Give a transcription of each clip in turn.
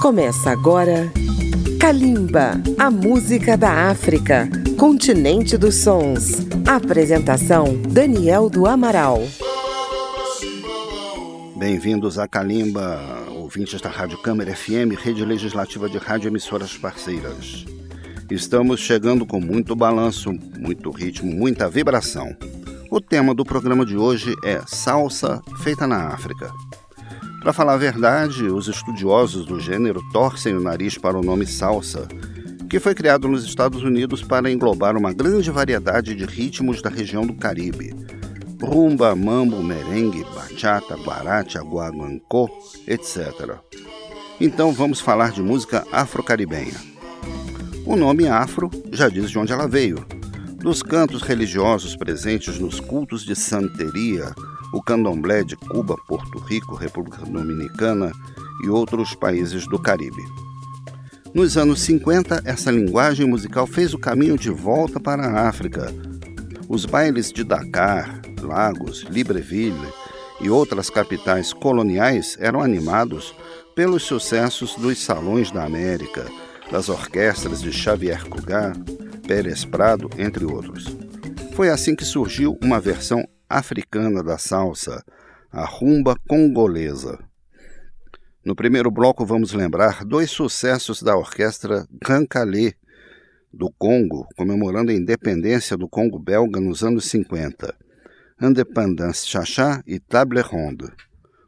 Começa agora Kalimba, a música da África, continente dos sons. Apresentação Daniel do Amaral. Bem-vindos a Kalimba, ouvintes da Rádio Câmara FM, rede legislativa de rádio emissoras parceiras. Estamos chegando com muito balanço, muito ritmo, muita vibração. O tema do programa de hoje é Salsa Feita na África. Para falar a verdade, os estudiosos do gênero torcem o nariz para o nome salsa, que foi criado nos Estados Unidos para englobar uma grande variedade de ritmos da região do Caribe. Rumba, mambo, merengue, bachata, guaracha, guaguancó, etc. Então vamos falar de música afro-caribenha. O nome afro já diz de onde ela veio. Dos cantos religiosos presentes nos cultos de santeria, o candomblé de Cuba, Porto Rico, República Dominicana e outros países do Caribe. Nos anos 50, essa linguagem musical fez o caminho de volta para a África. Os bailes de Dakar, Lagos, Libreville e outras capitais coloniais eram animados pelos sucessos dos Salões da América, das orquestras de Xavier Cugat, Pérez Prado, entre outros. Foi assim que surgiu uma versão africana da salsa, a rumba congolesa. No primeiro bloco vamos lembrar dois sucessos da orquestra Gankalé do Congo, comemorando a independência do Congo belga nos anos 50, Independence Chachá e Table Ronde.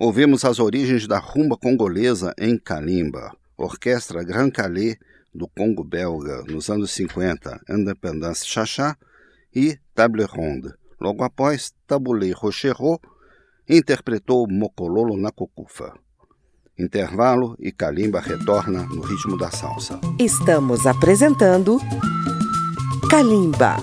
Ouvimos as origens da rumba congolesa em Kalimba, orquestra Gran Calais do Congo belga nos anos 50, Independence Chachá e Table Ronde. Logo após, Tabulei Rocherot interpretou Mokololo na Cocufa. Intervalo e Kalimba retorna no ritmo da salsa. Estamos apresentando Kalimba.